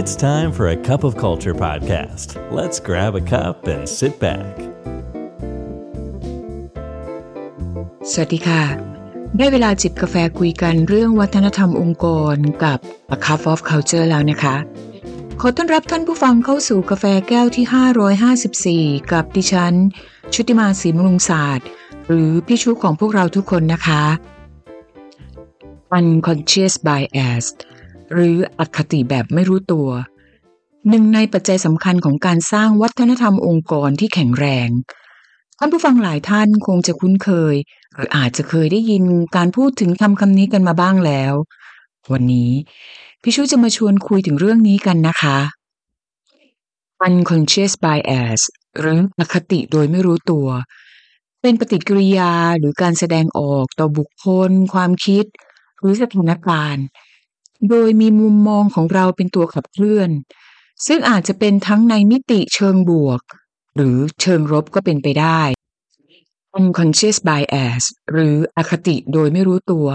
It's time for a cup of culture podcast. Let's grab a cup and sit back. สวัสดีค่ะ ได้เวลาจิบกาแฟคุยกันเรื่องวัฒนธรรมองค์กรกับ A Cup of Culture แล้วนะคะ ขอต้อนรับท่านผู้ฟังเข้าสู่กาแฟแก้วที่ 554 กับดิฉัน ชุติมาศรีมรุงศาสตร์ หรือพี่ชูของพวกเราทุกคนนะคะ Unconscious Bias หรืออคติแบบไม่รู้ตัว หนึ่งในปัจจัยสำคัญของการสร้างวัฒนธรรมองค์กรที่แข็งแรงท่านผู้ฟังหลายท่านคงจะคุ้นเคย หรืออาจจะเคยได้ยินการพูดถึงคำคำนี้กันมาบ้างแล้ว วันนี้ พี่ชูจะมาชวนคุยถึงเรื่องนี้กันนะคะ unconscious bias หรืออคติโดยไม่รู้ตัว เป็นปฏิกิริยาหรือการแสดงออกต่อบุคคล ความคิด หรือสถานการณ์ โดยมีมุมมองของเราเป็นตัวขับเคลื่อน ซึ่งอาจจะเป็นทั้งในมิติเชิงบวก หรือเชิงลบก็เป็นไปได้ unconscious bias หรืออคติโดยไม่รู้ตัว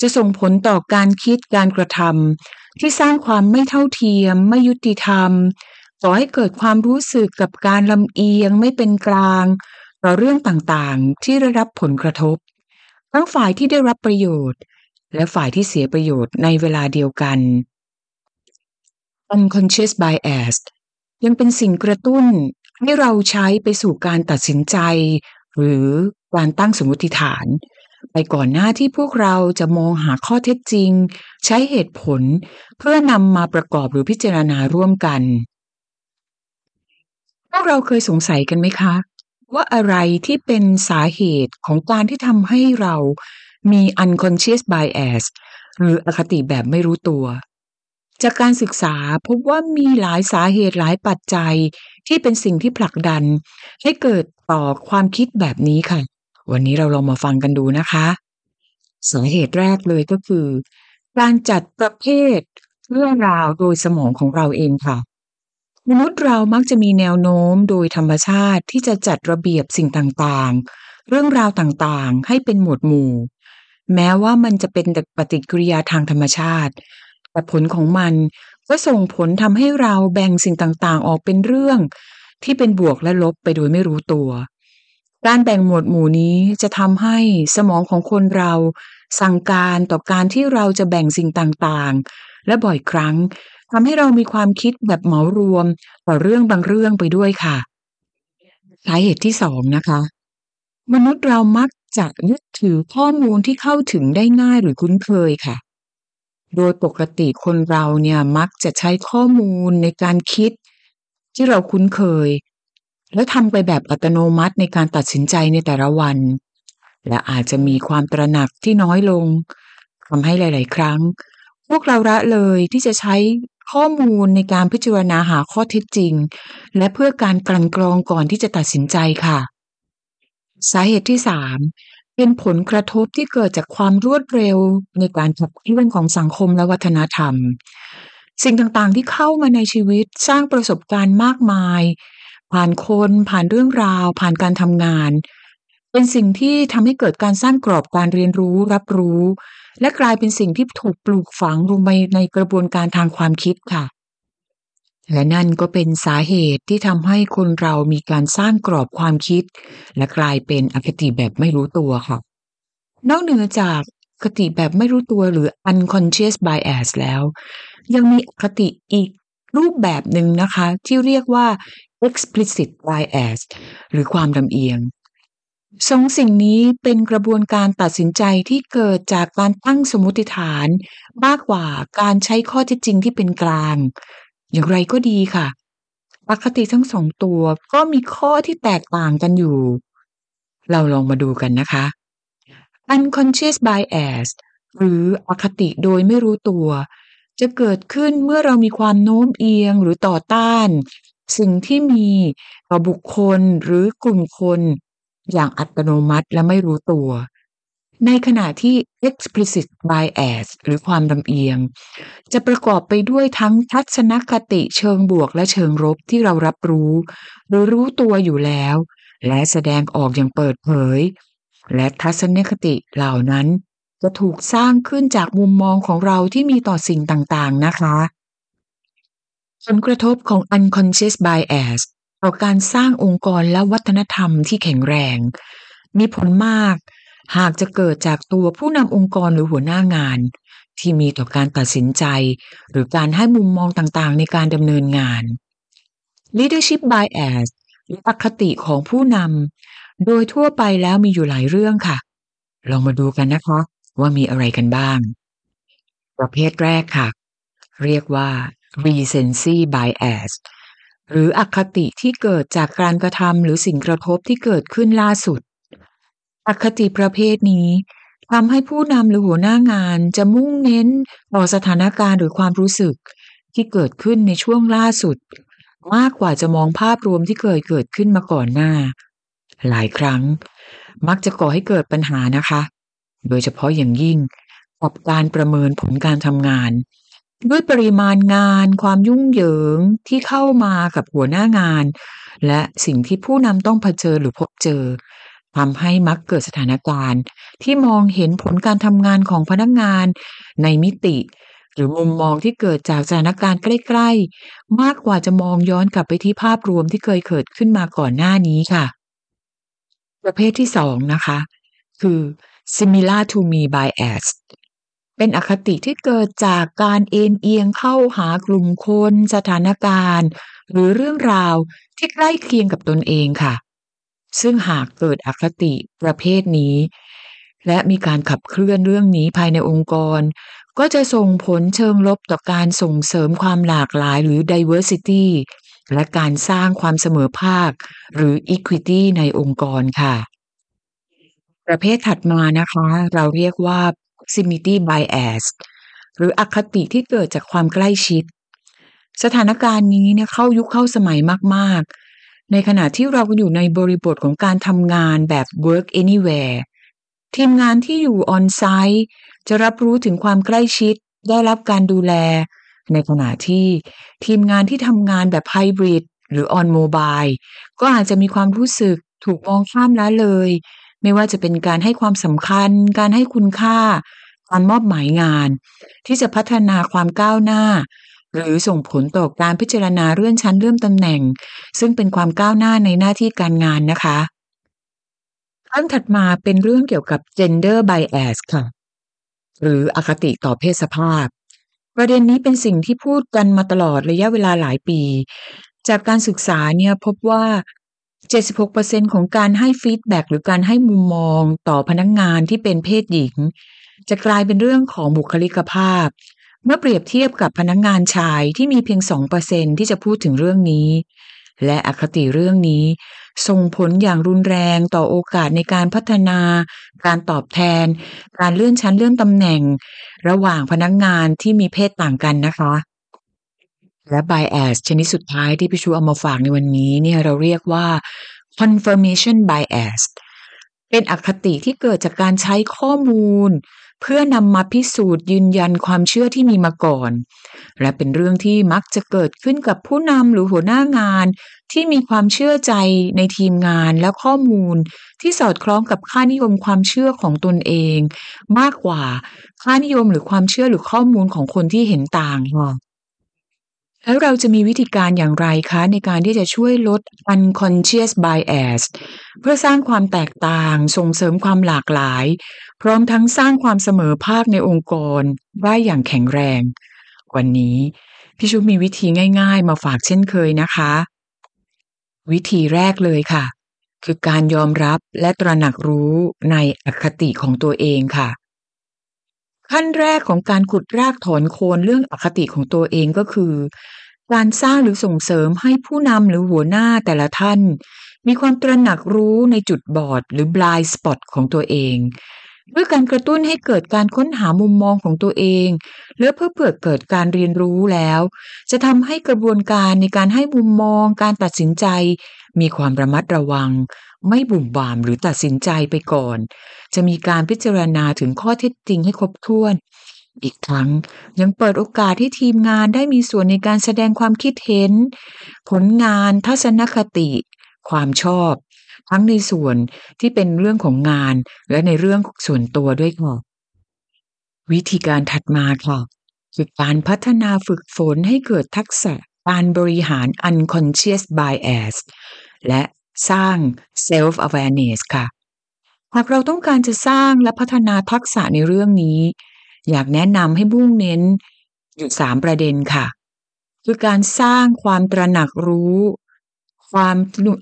จะส่งผลต่อการคิดการกระทำที่สร้างความไม่เท่าเทียม ไม่ยุติธรรมก่อให้เกิดความรู้สึกกับการลำเอียงไม่เป็นกลาง ต่อเรื่องต่างๆ ที่ได้รับผลกระทบ ทั้งฝ่ายที่ได้รับประโยชน์ และฝ่ายที่เสียประโยชน์ในเวลาเดียวกัน unconscious bias ยังเป็นสิ่งกระตุ้นให้เราใช้ไปสู่การตัดสินใจ หรือการตั้งสมมติฐาน ไปก่อนหน้าที่พวกเราจะมองหาข้อเท็จจริง ใช้เหตุผลเพื่อนำมาประกอบหรือพิจารณาร่วมกัน พวกเราเคยสงสัยกันไหมคะ ว่าอะไรที่เป็นสาเหตุของการที่ทำให้เรา มี unconscious bias หรืออคติแบบไม่รู้ตัว จากการศึกษาพบว่ามีหลายสาเหตุหลายปัจจัยที่เป็นสิ่งที่ผลักดัน ให้เกิดต่อความคิดแบบนี้ค่ะ วันนี้เราลองมาฟังกันดูนะคะสาเหตุแรกเลยก็คือ การจัดประเภทเรื่องราวโดยสมองของเราเองค่ะ มนุษย์เรามักจะมีแนวโน้มโดยธรรมชาติที่จะจัดระเบียบสิ่งต่างๆ เรื่องราวต่างๆ ให้เป็นหมวดหมู่ แม้ว่ามันจะเป็นปฏิกิริยาทางธรรมชาติ แต่ผลของมันก็ส่งผลทำให้เราแบ่งสิ่งต่างๆ ออกเป็นเรื่อง ที่เป็นบวกและลบไปโดยไม่รู้ตัว การแบ่งหมวดหมู่นี้จะทำให้สมองของคนเรา สั่งการต่อการที่เราจะแบ่งสิ่งต่างๆ และบ่อยครั้งทำให้เรามีความคิดแบบเหมารวมต่อเรื่องบางเรื่องไปด้วยค่ะสาเหตุที่สองนะคะ มนุษย์เรามัก จะยึดถือข้อมูลที่เข้าถึงได้ง่ายหรือคุ้นเคยค่ะ โดยปกติคนเราเนี่ยมักจะใช้ข้อมูลในการคิด ที่เราคุ้นเคย แล้วทำไปแบบอัตโนมัติในการตัดสินใจในแต่ละวัน และอาจจะมีความตระหนักที่น้อยลงทำให้หลาย ๆ ครั้ง พวกเราละเลยที่จะใช้ข้อมูลในการพิจารณาหาข้อเท็จจริง และเพื่อการกลั่นกรองก่อนที่จะตัดสินใจค่ะ สาเหตุที่สามเป็นผลกระทบที่เกิดจากความรวดเร็วในการขับเคลื่อนของสังคมและวัฒนธรรม สิ่งต่างๆที่เข้ามาในชีวิตสร้างประสบการณ์มากมาย ผ่านคนผ่านเรื่องราว ผ่านการทำงาน เป็นสิ่งที่ทำให้เกิดการสร้างกรอบการเรียนรู้รับรู้ และกลายเป็นสิ่งที่ถูกปลูกฝังลงไปในกระบวนการทางความคิดค่ะ และนั่นก็เป็นสาเหตุที่ทำให้คนเรามีการสร้างกรอบความคิด และกลายเป็นอคติแบบไม่รู้ตัวค่ะ นอกเหนือจากคติแบบไม่รู้ตัวหรือ unconscious bias แล้ว ยังมีอคติอีกรูปแบบหนึ่งนะคะ ที่เรียกว่า explicit bias หรือความลำเอียงสองสิ่งนี้เป็นกระบวนการตัดสินใจที่เกิดจากการตั้งสมมติฐาน มากกว่าการใช้ข้อเท็จจริงที่เป็นกลาง อย่างไรก็ดีค่ะอคติทั้งสองตัวก็มีข้อที่แตกต่างกันอยู่ เราลองมาดูกันนะคะ unconscious bias หรืออคติโดยไม่รู้ตัว จะเกิดขึ้นเมื่อเรามีความโน้มเอียงหรือต่อต้าน สิ่งที่มีต่อบุคคลหรือกลุ่มคน อย่างอัตโนมัติและไม่รู้ตัว ในขณะที่ explicit bias หรือความลำเอียง จะประกอบไปด้วยทั้งทัศนคติเชิงบวกและเชิงลบที่เรารับรู้ หรือรู้ตัวอยู่แล้ว และแสดงออกอย่างเปิดเผย และทัศนคติเหล่านั้น จะถูกสร้างขึ้นจากมุมมองของเราที่มีต่อสิ่งต่างๆนะคะ ผลกระทบของ unconscious bias ต่อการสร้างองค์กรและวัฒนธรรมที่แข็งแรง มีผลมาก หากจะเกิดจากตัวผู้นำองค์กรหรือหัวหน้างาน ที่มีต่อการตัดสินใจ หรือการให้มุมมองต่างๆ ในการดำเนินงาน leadership bias หรืออคติของผู้นำโดยทั่วไปแล้วมีอยู่หลายเรื่องค่ะ ลองมาดูกันนะคะว่ามีอะไรกันบ้าง ประเภทแรกค่ะ เรียกว่า recency bias หรืออคติที่เกิดจากการกระทำหรือสิ่งกระทบที่เกิดขึ้นล่าสุด อคติประเภทนี้ทำให้ผู้นำหรือหัวหน้างานจะมุ่งเน้นต่อสถานการณ์หรือความรู้สึกที่เกิดขึ้นในช่วงล่าสุด มากกว่าจะมองภาพรวมที่เคยเกิดขึ้นมาก่อนหน้า หลายครั้ง มักจะก่อให้เกิดปัญหานะคะ โดยเฉพาะอย่างยิ่งกับการประเมินผลการทำงาน ด้วยปริมาณงาน ความยุ่งเหยิงที่เข้ามากับหัวหน้างาน และสิ่งที่ผู้นำต้องเผชิญหรือพบเจอ ทำให้มักเกิดสถานการณ์ ที่มองเห็นผลการทำงานของพนักงานในมิติ หรือมุมมองที่เกิดจากสถานการณ์ใกล้ ๆ มากกว่าจะมองย้อนกลับไปที่ภาพรวมที่เคยเกิดขึ้นมาก่อนหน้านี้ค่ะ ประเภทที่สองนะคะ คือ similar to me bias เป็นอคติที่เกิดจากการเอ็นเอียงเข้าหากลุ่มคน สถานการณ์ หรือเรื่องราวที่ใกล้เคียงกับตนเองค่ะ ซึ่งหากเกิดอคติประเภทนี้ และมีการขับเคลื่อนเรื่องนี้ภายในองค์กร ก็จะส่งผลเชิงลบต่อการส่งเสริมความหลากหลายหรือ diversity และการสร้างความเสมอภาค หรือ equity ในองค์กรค่ะ ประเภทถัดมานะคะ เราเรียกว่า proximity bias หรืออคติที่เกิดจากความใกล้ชิด สถานการณ์นี้เนี่ยเข้ายุคเข้าสมัยมากๆ ในขณะที่เราอยู่ในบริบทของการทำงานแบบ work anywhere ทีมงานที่อยู่ on site จะรับรู้ถึงความใกล้ชิด ได้รับการดูแล ในขณะที่ทีมงานที่ทำงานแบบไฮบริดหรือ on mobile ก็อาจจะมีความรู้สึกถูกมองข้ามละเลย ไม่ว่าจะเป็นการให้ความสำคัญ การให้คุณค่า การมอบหมายงาน ที่จะพัฒนาความก้าวหน้า หรือส่งผลต่อการพิจารณาเลื่อนชั้นเลื่อนตำแหน่ง ซึ่งเป็นความก้าวหน้าในหน้าที่การงานนะคะขั้นถัดมาเป็นเรื่องเกี่ยวกับ gender bias ค่ะ หรืออคติต่อเพศสภาพ ประเด็นนี้เป็นสิ่งที่พูดกันมาตลอดระยะเวลาหลายปี จากการศึกษาเนี่ยพบว่า 76%ของการให้ฟีดแบ็หรือการให้มุมมองต่อพนักงงานที่เป็นเพศหญิง จะกลายเป็นเรื่องของบุคลิกภาพ เมื่อเปรียบเทียบกับพนักงงานชายที่มีเพียง2%ที่จะพูดถึงเรื่องนี้ และอคติเรื่องนี้ ส่งผลอย่างรุนแรงต่อโอกาสในการพัฒนา การตอบแทน การเลื่อนชั้นเลื่อนตำแหน่ง ระหว่างพนักงานที่มีเพศต่างกันนะคะ และ bias ชนิดสุดท้ายที่พี่ชูเอามาฝากในวันนี้เนี่ยเราเรียกว่า confirmation bias เป็นอคติที่เกิดจากการใช้ข้อมูล เพื่อนำมาพิสูจน์ยืนยันความเชื่อที่มีมาก่อน และเป็นเรื่องที่มักจะเกิดขึ้นกับผู้นำหรือหัวหน้างาน ที่มีความเชื่อใจในทีมงานและข้อมูล ที่สอดคล้องกับค่านิยมความเชื่อของตนเอง มากกว่าค่านิยมหรือความเชื่อหรือข้อมูลของคนที่เห็นต่างค่ะ แล้วเราจะมีวิธีการอย่างไรคะในการที่จะช่วยลด unconscious bias เพื่อสร้างความแตกต่างส่งเสริมความหลากหลาย พร้อมทั้งสร้างความเสมอภาคในองค์กรได้อย่างแข็งแรง วันนี้พี่ชุบมีวิธีง่าย ๆ มาฝากเช่นเคยนะคะ วิธีแรกเลยค่ะ คือการยอมรับและตระหนักรู้ในอคติของตัวเองค่ะ ขั้นแรกของการขุดรากถอนโคนเรื่องอคติของตัวเองก็คือ การสร้างหรือส่งเสริมให้ผู้นำหรือหัวหน้าแต่ละท่าน มีความตระหนักรู้ในจุดบอดหรือ blind spot ของตัวเองด้วยการกระตุ้นให้เกิดการค้นหามุมมองของตัวเอง และเพื่อเปิดเกิดการเรียนรู้แล้ว จะทำให้กระบวนการในการให้มุมมองการตัดสินใจ มีความระมัดระวัง ไม่บุ่มบ่ามหรือตัดสินใจไปก่อน จะมีการพิจารณาถึงข้อเท็จจริงให้ครบถ้วน อีกทั้งยังเปิดโอกาสให้ทีมงานได้มีส่วนในการแสดงความคิดเห็น ผลงานทัศนคติ ความชอบ ทั้งในส่วนที่เป็นเรื่องของงานและในเรื่องส่วนตัวด้วยค่ะวิธีการถัดมาค่ะคือการพัฒนาฝึกฝนให้เกิดทักษะการบริหาร unconscious bias และ สร้าง self awareness ค่ะ หากเราต้องการจะสร้างและพัฒนาทักษะในเรื่องนี้ อยากแนะนำให้มุ่งเน้นอยู่สามประเด็นค่ะ คือการสร้างความตระหนักรู้ ความ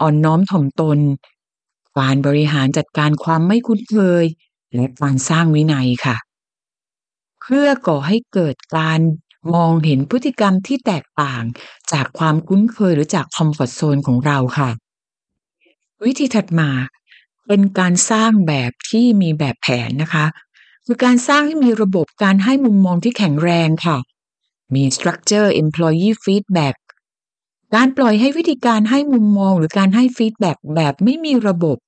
อ่อนน้อมถ่อมตน การบริหารจัดการความไม่คุ้นเคย และการสร้างวินัยค่ะ เพื่อก่อให้เกิดการมองเห็นพฤติกรรมที่แตกต่างจากความคุ้นเคยหรือจาก comfort zone ของเราค่ะ วิธีถัดมาเป็นการสร้างแบบที่มีแบบแผนนะคะ คือการสร้างให้มีระบบการให้มุมมองที่แข็งแรงค่ะ มี structure employee feedback การปล่อยให้วิธีการให้มุมมองหรือการให้ feedback แบบไม่มีระบบ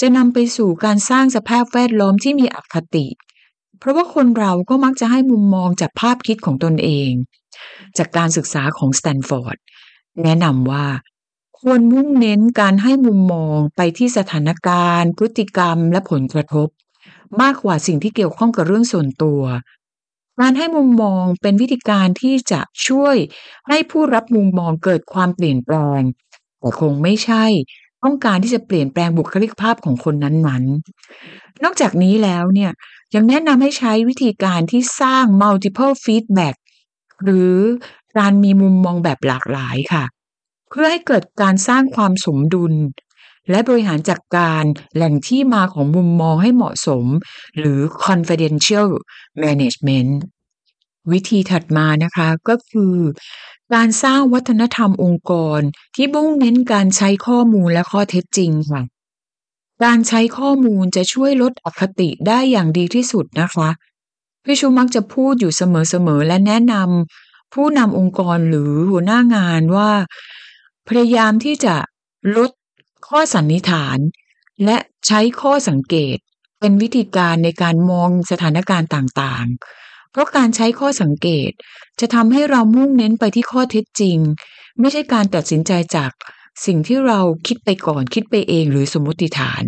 จะนำไปสู่การสร้างสภาพแวดล้อมที่มีอคติ เพราะว่าคนเราก็มักจะให้มุมมองจากภาพคิดของตนเอง จากการศึกษาของสแตนฟอร์ดแนะนำว่า ควรมุ่งเน้นการให้มุมมองไปที่สถานการณ์ พฤติกรรมและผลกระทบ มากกว่าสิ่งที่เกี่ยวข้องกับเรื่องส่วนตัว การให้มุมมองเป็นวิธีการที่จะช่วยให้ผู้รับมุมมองเกิดความเปลี่ยนแปลง แต่คงไม่ใช่ ต้องการที่จะเปลี่ยนแปลงบุคลิกภาพของคนนั้นๆ นอกจากนี้แล้วเนี่ยยังแนะนำให้ใช้วิธีการที่สร้าง multiple feedback หรือการมีมุมมองแบบหลากหลายค่ะ เพื่อให้เกิดการสร้างความสมดุล และบริหารจัดการแหล่งที่มาของมุมมองให้เหมาะสม หรือ confidential management วิธีถัดมานะคะก็คือการสร้างวัฒนธรรมองค์กรที่มุ่งเน้นการใช้ข้อมูลและข้อเท็จจริงค่ะ การใช้ข้อมูลจะช่วยลดอคติได้อย่างดีที่สุดนะคะพี่ชูมักจะพูดอยู่เสมอๆและแนะนำผู้นำองค์กรหรือหัวหน้างานว่า พยายามที่จะลดข้อสันนิษฐาน และใช้ข้อสังเกต เป็นวิธีการในการมองสถานการณ์ต่างๆ เพราะการใช้ข้อสังเกต จะทำให้เรามุ่งเน้นไปที่ข้อเท็จจริง ไม่ใช่การตัดสินใจจากสิ่งที่เราคิดไปก่อนคิดไปเองหรือสมมติฐาน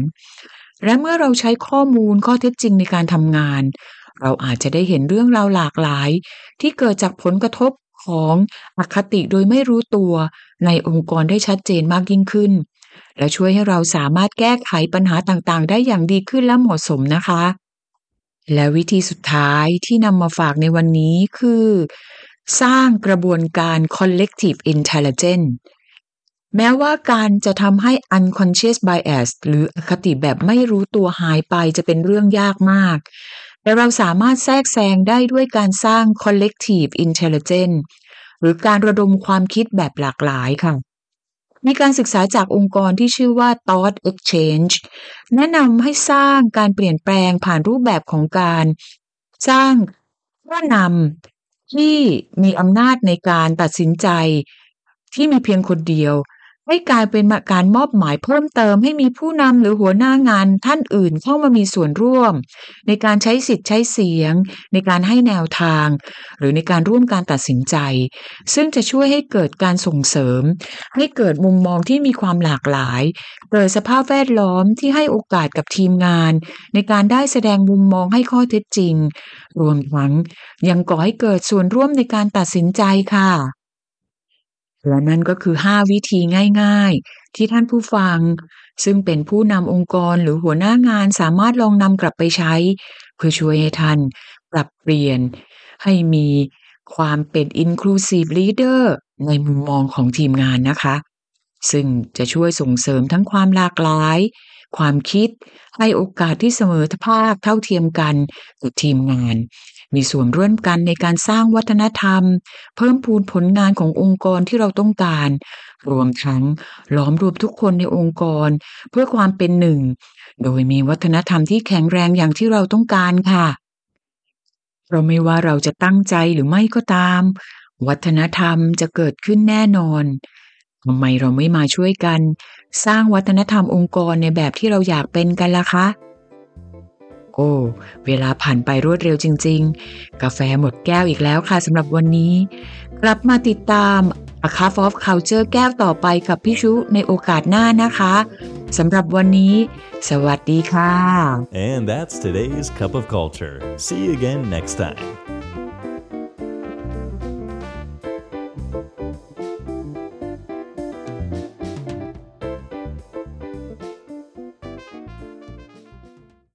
และเมื่อเราใช้ข้อมูลข้อเท็จจริงในการทำงาน เราอาจจะได้เห็นเรื่องราวหลากหลาย ที่เกิดจากผลกระทบ ของอคติโดยไม่รู้ตัวในองค์กรได้ชัดเจนมากยิ่งขึ้น และช่วยให้เราสามารถแก้ไขปัญหาต่างๆ ได้อย่างดีขึ้นและเหมาะสมนะคะ และวิธีสุดท้ายที่นำมาฝากในวันนี้คือ สร้างกระบวนการ collective intelligence แม้ว่าการจะทำให้ unconscious bias หรืออคติแบบไม่รู้ตัวหายไปจะเป็นเรื่องยากมาก แต่เราสามารถแทรกแซงได้ด้วยการสร้าง collective intelligence หรือการระดมความคิดแบบหลากหลายค่ะ มีการศึกษาจากองค์กรที่ชื่อว่า Thought Exchange แนะนำให้สร้างการเปลี่ยนแปลงผ่านรูปแบบของการสร้างผู้นำที่มีอำนาจในการตัดสินใจที่มีเพียงคนเดียว ให้กลายเป็นการมอบหมายเพิ่มเติมให้มีผู้นำหรือหัวหน้างานท่านอื่นเข้ามามีส่วนร่วม ในการใช้สิทธิ์ใช้เสียง ในการให้แนวทาง หรือในการร่วมการตัดสินใจ ซึ่งจะช่วยให้เกิดการส่งเสริม ให้เกิดมุมมองที่มีความหลากหลาย เกิดสภาพแวดล้อมที่ให้โอกาสกับทีมงาน ในการได้แสดงมุมมองให้ข้อเท็จจริง รวมทั้งยังก่อให้เกิดส่วนร่วมในการตัดสินใจค่ะ และนั่นก็คือ 5 วิธีง่าย ๆ ที่ท่านผู้ฟัง ซึ่งเป็นผู้นำองค์กรหรือหัวหน้างานสามารถลองนำกลับไปใช้ เพื่อช่วยให้ท่านปรับเปลี่ยน ให้มีความเป็น inclusive leader ในมุมมองของทีมงานนะคะ ซึ่งจะช่วยส่งเสริมทั้งความหลากหลาย ความคิดให้โอกาสที่เสมอภาคเท่าเทียมกันกับทีมงาน มีส่วนร่วมกันในการสร้างวัฒนธรรม เพิ่มพูนผลงานขององค์กรที่เราต้องการ รวมทั้งล้อมรวมทุกคนในองค์กร เพื่อความเป็นหนึ่ง โดยมีวัฒนธรรมที่แข็งแรงอย่างที่เราต้องการค่ะ เราไม่ว่าเราจะตั้งใจหรือไม่ก็ตาม วัฒนธรรมจะเกิดขึ้นแน่นอนทำไมเราไม่มาช่วยกัน สร้างวัฒนธรรมองค์กรในแบบที่เราอยากเป็นกันล่ะคะ โอ้ เวลาผ่านไปรวดเร็วจริง ๆ กาแฟหมดแก้วอีกแล้วค่ะสำหรับวันนี้ กลับมาติดตาม A Cup of Culture แก้วต่อไปกับพี่ชุในโอกาสหน้านะคะสำหรับวันนี้ สวัสดีค่ะ And that's today's Cup of Culture. See you again next time.